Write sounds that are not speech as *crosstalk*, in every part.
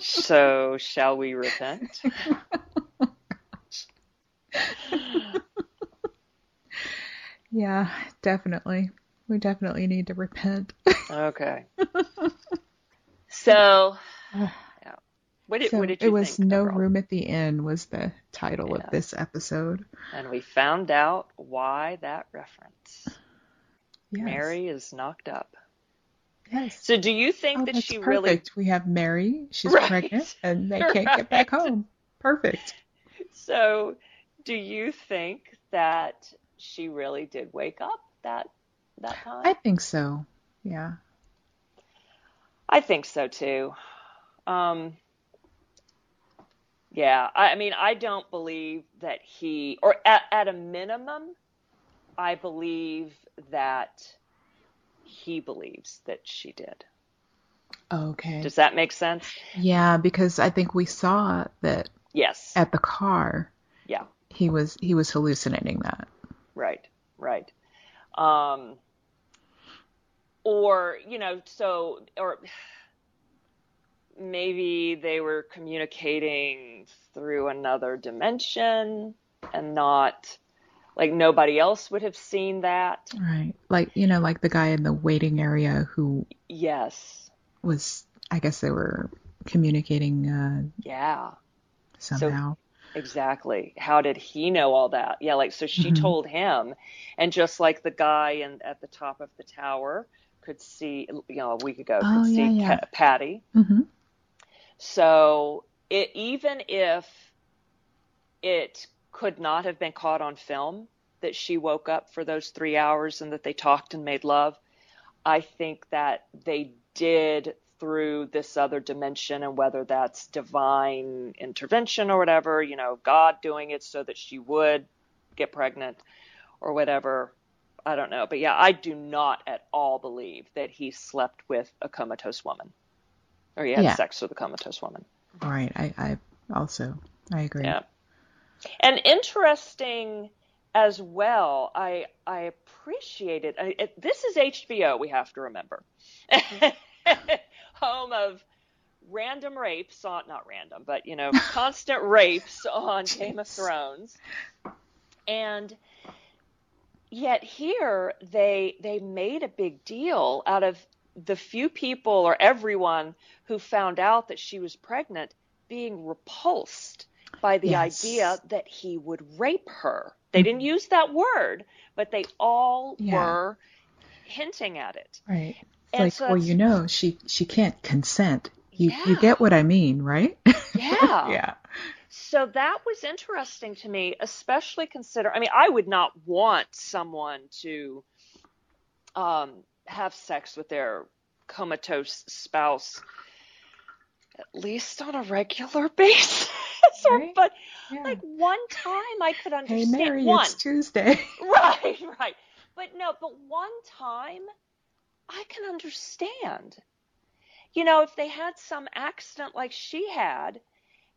so, shall we repent? *laughs* yeah, definitely. We definitely need to repent. okay. *laughs* So, *sighs* yeah. What did, So what did you it was think? No overall? Room at the Inn was the title Yeah. of this episode. And we found out why that reference. Yes. Mary is knocked up. Yes. So, do you think Oh, that she perfect. really? We have Mary. She's Right. pregnant, and they *laughs* can't get back home. Perfect. So, do you think that she really did wake up that that time? I think so. Yeah. I think so too. Um, yeah, I, I mean, I don't believe that he, or at, at a minimum, I believe that he believes that she did. Okay. Does that make sense? Yeah, because I think we saw that Yes. at the car Yeah. he was he was hallucinating that. Right. Right. Um, or you know, so or maybe they were communicating through another dimension and not like nobody else would have seen that. Right. Like, you know, like the guy in the waiting area who Yes. was I guess they were communicating uh Yeah. somehow. Exactly. How did he know all that? Yeah, like so she Mhm. told him, and just like the guy in at the top of the tower could see, you know, a week ago could Oh, see yeah, yeah. Pa- Patty. Mhm. So it even if it could not have been caught on film that she woke up for those three hours and that they talked and made love, I think that they did through this other dimension and whether that's divine intervention or whatever, you know, God doing it so that she would get pregnant or whatever. I don't know. But yeah, I do not at all believe that he slept with a comatose woman or he had Yeah. sex with a comatose woman. Right. I I also I agree. Yeah. And interesting as well, I I appreciate it. I, it. This is HBO, we have to remember. *laughs* Home of random rapes on not random, but you know, *laughs* constant rapes on Game of Thrones. And yet here they they made a big deal out of the few people or everyone who found out that she was pregnant being repulsed by the Yes. idea that he would rape her. They didn't use that word, but they all Yeah. were hinting at it. Right. It's And like, so well, you know, she she can't consent. You you get what I mean, right? *laughs* Yeah. yeah. So that was interesting to me, especially consider. I mean, I would not want someone to um, have sex with their comatose spouse, at least on a regular *laughs* basis. Right. but Yeah. like one time, I could understand. hey Mary, one. it's Tuesday. *laughs* *laughs* Right, right. But no, but one time I can understand. You know, if they had some accident like she had,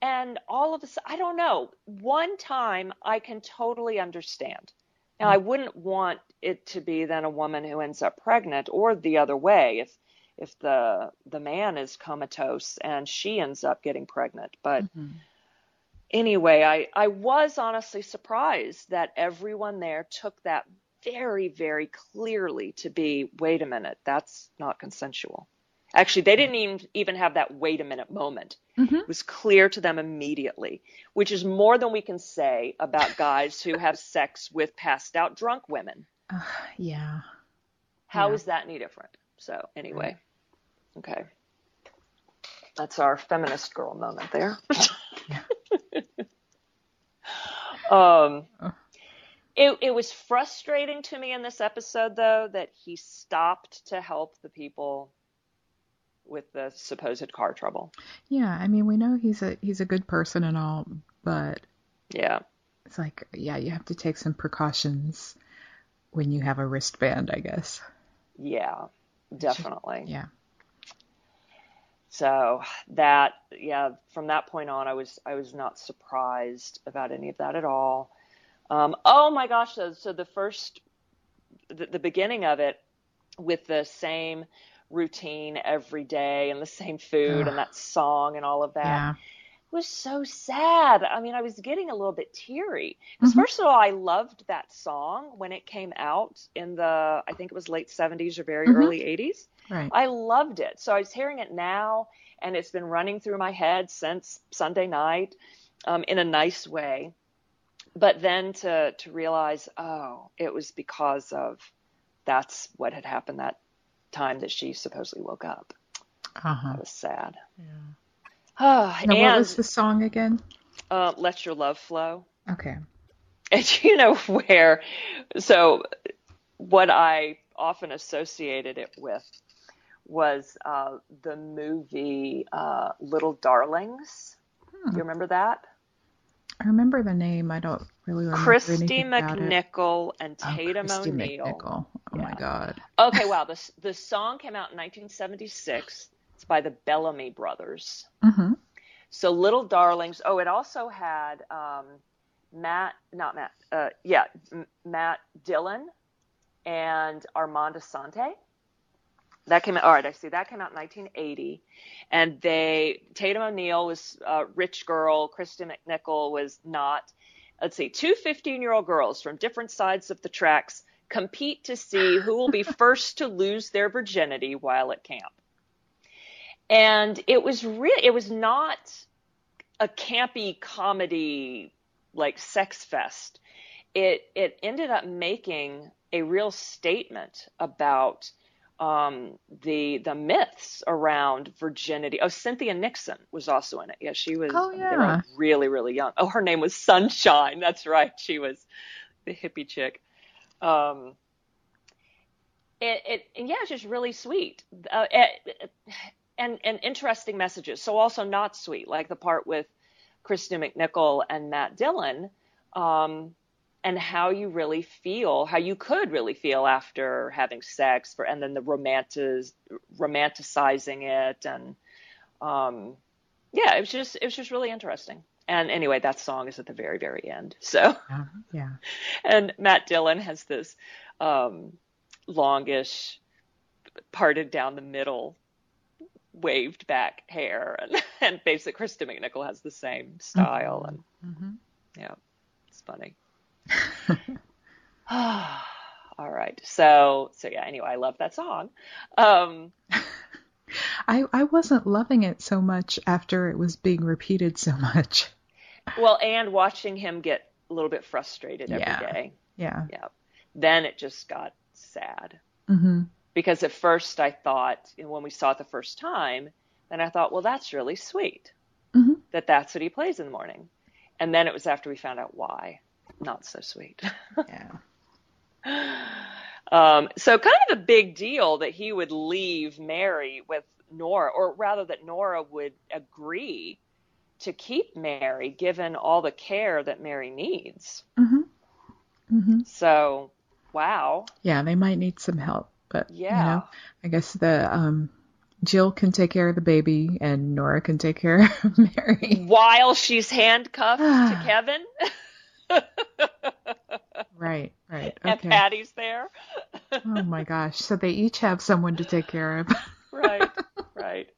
and all of a sudden, I don't know, one time I can totally understand. Now, mm. I wouldn't want it to be then a woman who ends up pregnant, or the other way, if if the the man is comatose and she ends up getting pregnant. But Mhm. anyway, I, I was honestly surprised that everyone there took that very, very clearly to be wait a minute, that's not consensual. Actually, they didn't even, even have that wait a minute moment. Mhm. It was clear to them immediately, which is more than we can say about guys who have sex with passed out drunk women. Uh, yeah. How Yeah. is that any different? So, anyway, okay. That's our feminist girl moment there. *laughs* um, it, it was frustrating to me in this episode, though, that he stopped to help the people with the supposed car trouble. Yeah, I mean, we know he's a he's a good person and all, but Yeah. it's like, yeah, you have to take some precautions when you have a wristband, I guess. Yeah, definitely. Yeah. So that, yeah, from that point on, I was I was not surprised about any of that at all. Um, oh my gosh! So, so the first, the, the beginning of it, with the same routine every day and the same food Ugh. and that song and all of that. Yeah. Was so sad. I mean, I was getting a little bit teary. Because Mhm. first of all, I loved that song when it came out in the I think it was late 70s or very Mhm. early 80s. Right. I loved it. So I was hearing it now, and it's been running through my head since Sunday night um, in a nice way. But then to to realize, oh, it was because of that's what had happened that time that she supposedly woke up. Uh-huh. That was sad. Yeah. Ah, Now, what and was the song again? uh, let your love flow. Okay. And *laughs* you know where? So, what I often associated it with was uh, the movie uh, Little Darlings. Hmm. You remember that? I remember the name. I don't really remember Kristy anything about it. McNichol and Oh, Tatum Kristy O'Neal. McNichol. Oh my God. Okay, wow. The the song came out in 1976. It's by the Bellamy Brothers. Mm-hmm. So Little Darlings. Oh, it also had um, Matt, not Matt. Uh, yeah, M- Matt Dillon and Armand Assante. That came out. All right, I see. That came out in 1980, and they Tatum O'Neal was a rich girl. Kristen McNichol was not. Let's see, two 15-year-old girls from different sides of the tracks compete to see who will be *laughs* first to lose their virginity while at camp. And it was really, it was not a campy comedy like sex fest. It it ended up making a real statement about um, the the myths around virginity. Oh, Cynthia Nixon was also in it. Yeah, she was. Oh, yeah. really really young. Oh, her name was Sunshine. That's right. She was the hippie chick. Um, it, it and yeah, it's just really sweet. Uh, it, and and interesting messages. So also not sweet, like the part with Kristen McNichol and Matt Dillon, um, and how you really feel, how you could really feel after having sex, for and then the romantic romanticizing it, and um, yeah, it was just it was just really interesting. And anyway, that song is at the very very end. So Yeah. yeah. *laughs* and Matt Dillon has this um, longish, parted down the middle, waved back hair, and *laughs* and basically Krista McNichol has the same style, and Mm-hmm. yeah, it's funny. *laughs* *sighs* All right, so so yeah. Anyway, I love that song. Um, *laughs* I I wasn't loving it so much after it was being repeated so much. well, and watching him get a little bit frustrated every Yeah. day. Yeah. Yeah. Then it just got sad. Mm-hmm. Because at first I thought when we saw it the first time, then I thought, well, that's really sweet Mhm. that that's what he plays in the morning, and then it was after we found out why, not so sweet. *laughs* Yeah. um, so kind of a big deal that he would leave Mary with Nora, or rather that Nora would agree to keep Mary, given all the care that Mary needs. Mm-hmm. Mm-hmm. So, wow, Yeah, they might need some help, but you Yeah. know, I guess the um, Jill can take care of the baby and Nora can take care of *laughs* Mary. while she's handcuffed to *sighs* Kevin. *laughs* Right, right. and Okay. Patty's there. Oh my gosh. So they each have someone to take care of. *laughs* right, right.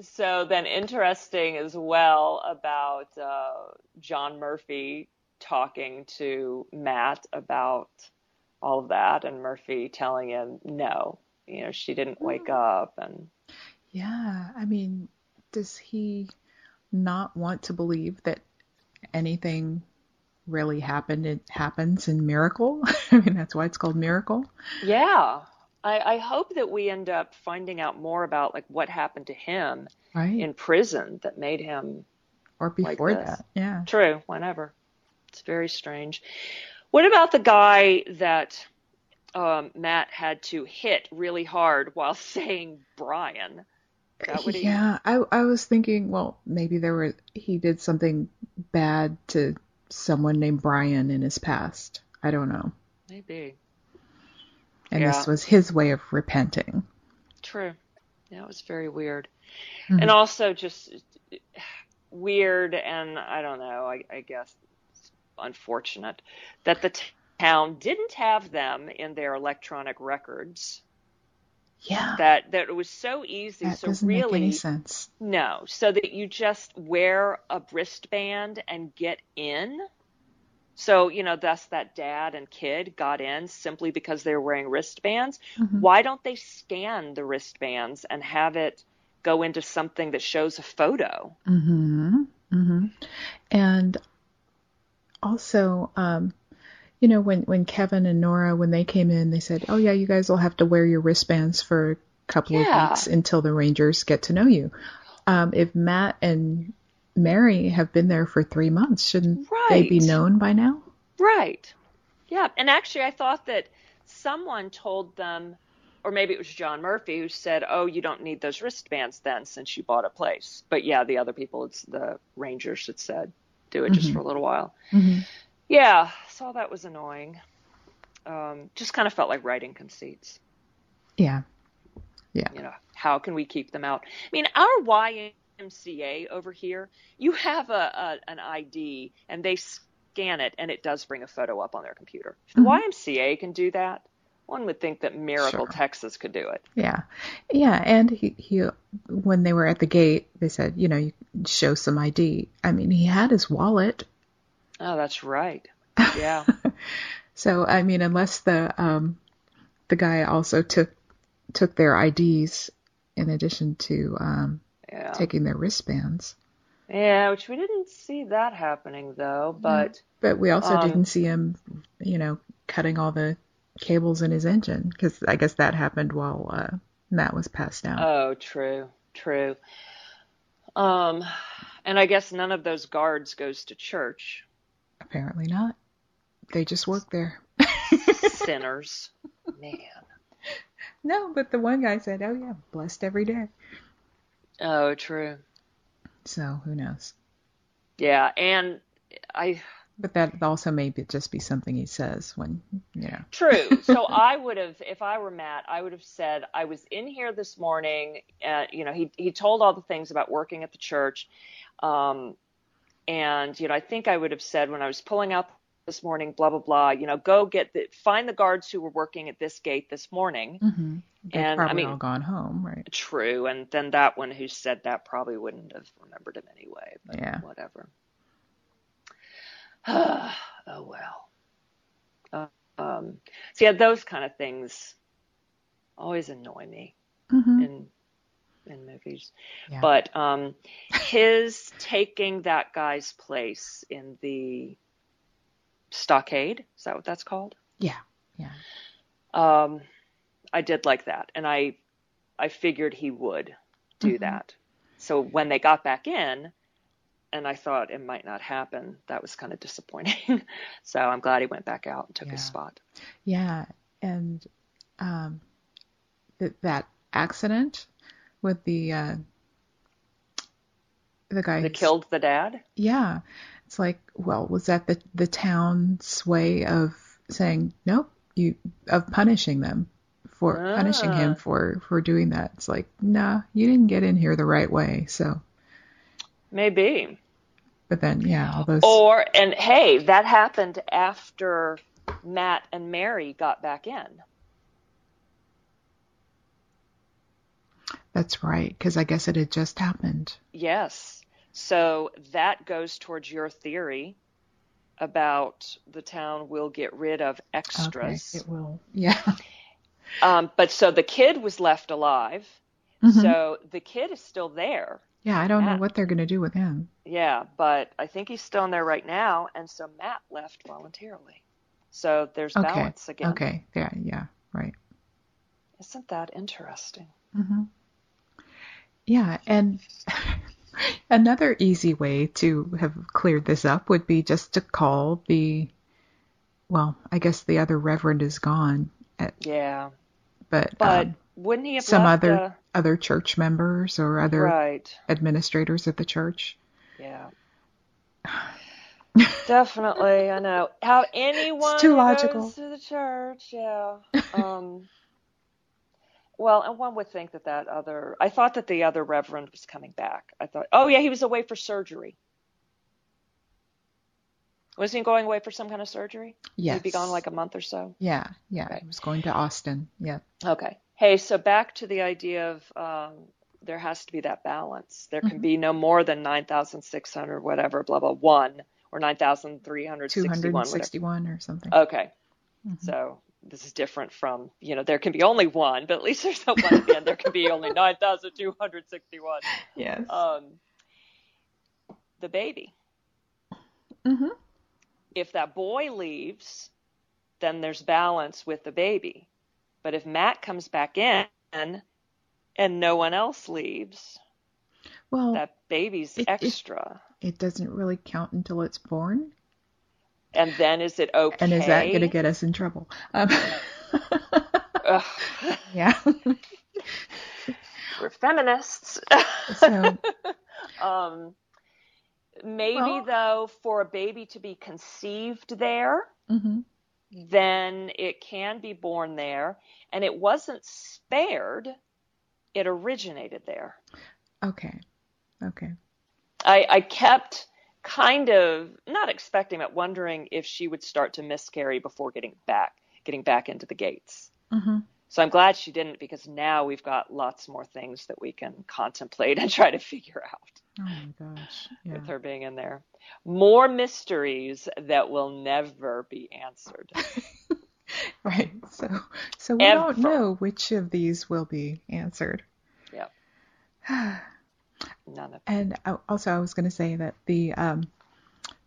So then, interesting as well about uh, John Murphy talking to Matt about all of that, and Murphy telling him no, you know, she didn't wake hmm. up, and Yeah, I mean, does he not want to believe that anything really happened? It happens in Miracle. *laughs* I mean, that's why it's called Miracle. yeah. I, I hope that we end up finding out more about like what happened to him Right. in prison that made him or like before this. that. Yeah. True, whenever. It's very strange. What about the guy that um, Matt had to hit really hard while *laughs* saying Brian? That he- Yeah, I I was thinking, well, maybe there were he did something bad to someone named Brian in his past. I don't know. Maybe. And Yeah. this was his way of repenting. True. Yeah, it was very weird. Mhm. And also just weird and I don't know, I, I guess unfortunate that the t- town didn't have them in their electronic records. Yeah. That that it was so easy. That so doesn't really, make any sense. no. So that you just wear a wristband and get in. So you know, thus that dad and kid got in simply because they were wearing wristbands. Mhm. Why don't they scan the wristbands and have it go into something that shows a photo? Mm-hmm. Mm-hmm. And also, um, you know, when, when Kevin and Nora, when they came in, they said, oh, yeah, you guys will have to wear your wristbands for a couple Yeah. of weeks until the Rangers get to know you. Um, if Matt and Mary have been there for three months, shouldn't they be known by now? Right. Yeah. And actually, I thought that someone told them, or maybe it was John Murphy who said, "Oh, you don't need those wristbands then, since you bought a place." But yeah, the other people, it's the Rangers that said, "Do it just Mhm. for a little while." Mm-hmm. Yeah. So that was annoying. Um, just kind of felt like writing conceits. Yeah. Yeah. You know, how can we keep them out? I mean, our YMCA over here, you have a, a an ID and they scan it and it does bring a photo up on their computer. If the Mhm. YMCA can do that, one would think that Miracle, Sure. Texas could do it. Yeah, yeah, and he, he when they were at the gate, they said, you know, you show some ID. I mean, he had his wallet, Oh, that's right. *laughs* Yeah. so I mean, unless the um the guy also took took their IDs in addition to um Yeah. taking their wristbands. Yeah, which we didn't see that happening though, but But we also Um, didn't see him, you know, cutting all the cables in his engine because I guess that happened while uh, Matt was passed out. oh, true, true. Um, and I guess none of those guards goes to church. Apparently not. They just work there. Sinners. Man. No, but the one guy said, "Oh yeah, blessed every day." Oh, true. So who knows? Yeah, and I But that also may be just be something he says when you know. true. *laughs* So I would have, if I were Matt, I would have said I was in here this morning. Uh, you know, he he told all the things about working at the church, um, and you know, I think I would have said when I was pulling out this morning, blah blah blah. You know, go get the find the guards who were working at this gate this morning. Mm-hmm. And, I mean- all gone home, right? True, and then that one who said that probably wouldn't have remembered him anyway. But Yeah. whatever. *sighs* oh well. Uh, um, so yeah, those kind of things always annoy me Mm-hmm. in in movies. Yeah. But um, his taking that guy's place in the stockade is that what that's called? yeah, yeah, Um, I did like that, and I I figured he would do Mhm. that. So when they got back in, and I thought it might not happen, that was kind of disappointing. *laughs* so I'm glad he went back out and took his spot. yeah. And um, th- that accident with the uh, the guy who's- killed the dad. Yeah, it's like, well, was that the the town's way of saying nope, you of punishing them for punishing him Ah. for for doing that? It's like, nah, you didn't get in here the right way. So, Maybe. but then, yeah, all those. Or and hey, that happened after Matt and Mary got back in. That's right, because I guess it had just happened. Yes. So that goes towards your theory about the town will get rid of extras. Okay, it will. Yeah. Um, but so the kid was left alive. Mhm. So the kid is still there. Yeah, I don't know what they're gonna do with him. Yeah, but I think he's still in there right now. And so Matt left voluntarily. So there's Okay. balance again. Okay. Yeah. Yeah. Right. Isn't that interesting? Mm-hmm. Yeah, and *laughs* another easy way to have cleared this up would be just to call the, well, I guess the other reverend is gone, uh, Yeah. but, But um, wouldn't he have some other other church members or other Right. administrators of the church. Yeah. Definitely, I know. How anyone too logical. goes to the church, yeah. Um, well, and one would think that that other. I thought that the other reverend was coming back. I thought, oh yeah, he was away for surgery. Was he going away for some kind of surgery? Yes. He'd be gone like a month or so. Yeah, yeah. Okay. He was going to Austin. Yeah. Okay. Hey, so back to the idea of um, there has to be that balance. There can Mhm. be no more than 9,600, whatever, blah, blah, one, or 9,361, whatever. 261 or something. Okay. Mhm. So this is different from, you know, there can be only one, but at least there's no one end. There can be only *laughs* 9,261. yes. Um, the baby. Mm-hmm. If that boy leaves, then there's balance with the baby. But if Matt comes back in and no one else leaves, Well, that baby's it- it- extra. it doesn't really count until it's born. and then is it okay? And is that going to get us in trouble? Um, *laughs* yeah. we're feminists. so, *laughs* um, maybe Well- though, for a baby to be conceived there, mhm. Then it can be born there, and it wasn't spared; it originated there. okay. Okay. I, I kept kind of not expecting it, wondering if she would start to miscarry before getting back, getting back into the gates. hmm So I'm glad she didn't because now we've got lots more things that we can contemplate and try to figure out Oh my gosh. Yeah. with her being in there. More mysteries that will never be answered. *laughs* Right. So, so we Ever. don't know which of these will be answered. Yep. None of *sighs* And I- also, I was going to say that the um,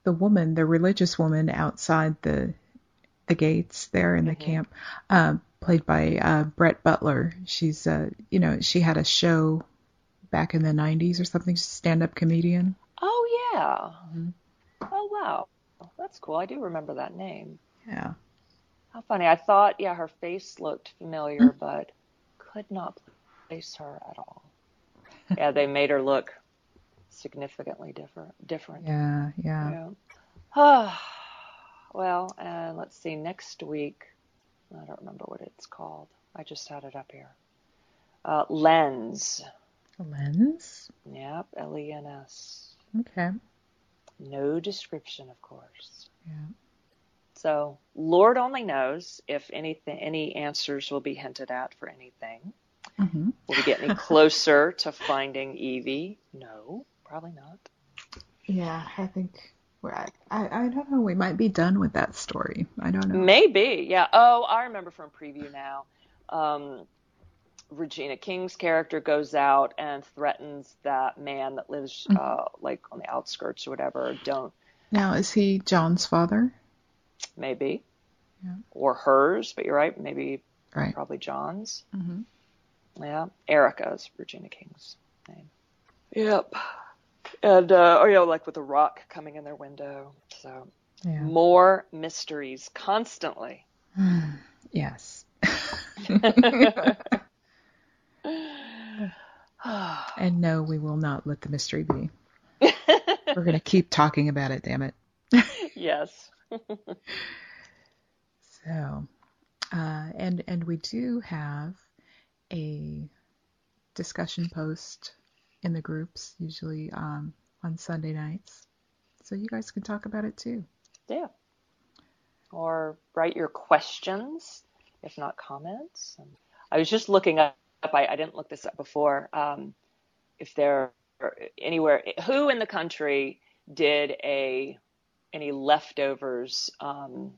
the woman, the religious woman outside the the gates there in the Mhm. camp, um, played by uh, Brett Butler. She's uh, you know, she had a show back in the '90s or something. Stand-up comedian. Oh yeah. Mhm. Oh wow. That's cool. I do remember that name. Yeah. How funny. I thought, yeah, her face looked familiar, but could not place her at all. Yeah, they made her look significantly different. Different. Yeah. Yeah. Yeah. Ah, well, and let's see. Next week, I don't remember what it's called. I just had it up here. Uh, Lens. Lens. Yep, L E N S. Okay. No description, of course. Yeah. So Lord only knows if anything, any answers will be hinted at for anything. hmm Will we get any closer to finding Evie? No, probably not. Yeah. I think. we're I, I I don't know. We might be done with that story. I don't know. Maybe, yeah. Oh, I remember from preview now. Um, Regina King's character goes out and threatens that man that lives Mhm. uh, like on the outskirts or whatever. Don't Now, is he John's father? maybe, Yeah. or hers, but you're right. Maybe Right. probably John's. Mm-hmm. Yeah, Erica is Regina King's name. Yep. And uh, oh yeah, like with the rock coming in their window. So Yeah. more mysteries constantly. *sighs* yes. *laughs* *laughs* *sighs* And no, we will not let the mystery be. We're going to keep talking about it, damn it. *laughs* yes. So, uh, and and we do have a discussion post in the groups, usually um, on Sunday nights. So you guys can talk about it too. Yeah. Or write your questions, if not comments. I was just looking up, I, I didn't look this up before, um, if there are anywhere, who in the country did a any leftovers um,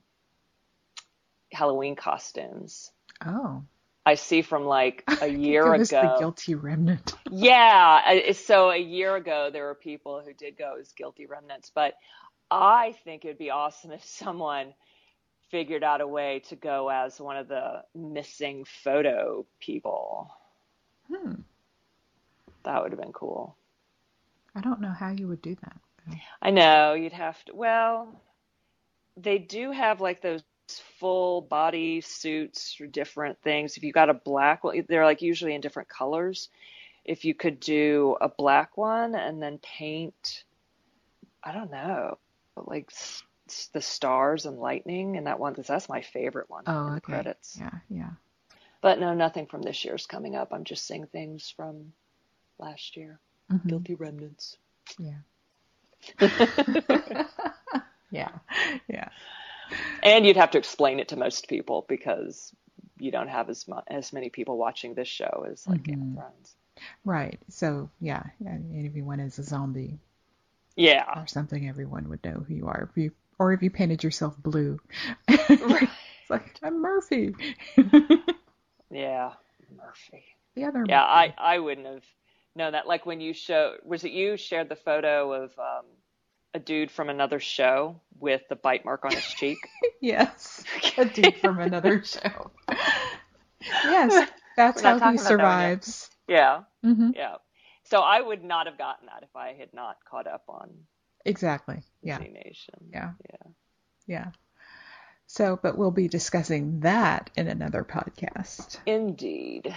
Halloween costumes? Oh, I see from like *laughs* a year was the guilty remnant. *laughs* Yeah, so a year ago there were people who did go as guilty remnants, but I think it would be awesome if someone figured out a way to go as one of the missing photo people. Hmm. That would have been cool. I don't know how you would do that. I know you'd have to. Well, they do have like those full body suits for different things. If you got a black one, they're like usually in different colors. If you could do a black one and then paint, I don't know, but like the stars and lightning and that one, 'cause that's my favorite one Oh, in the okay. credits. Yeah, yeah. But no, nothing from this year's coming up. I'm just seeing things from last year. Mhm. Guilty remnants. Yeah. *laughs* *laughs* yeah. Yeah. And you'd have to explain it to most people because you don't have as mu- as many people watching this show as like Game Mhm. of Thrones. Right. So yeah, and if everyone is a zombie Yeah. or something, everyone would know who you are. If you or if you painted yourself blue, Right. *laughs* it's like I'm Murphy. *laughs* Yeah. Murphy. the other. Yeah, I Murphy. I wouldn't have known that. Like when you show, was it you shared the photo of um, a dude from another show with the bite mark on his cheek? *laughs* yes, a dude from another show. yes, that's how he about that survives. yeah, hmm yeah. So I would not have gotten that if I had not caught up on Exactly. Yeah. Z Nation. Yeah. Yeah. Yeah. So, but we'll be discussing that in another podcast. Indeed.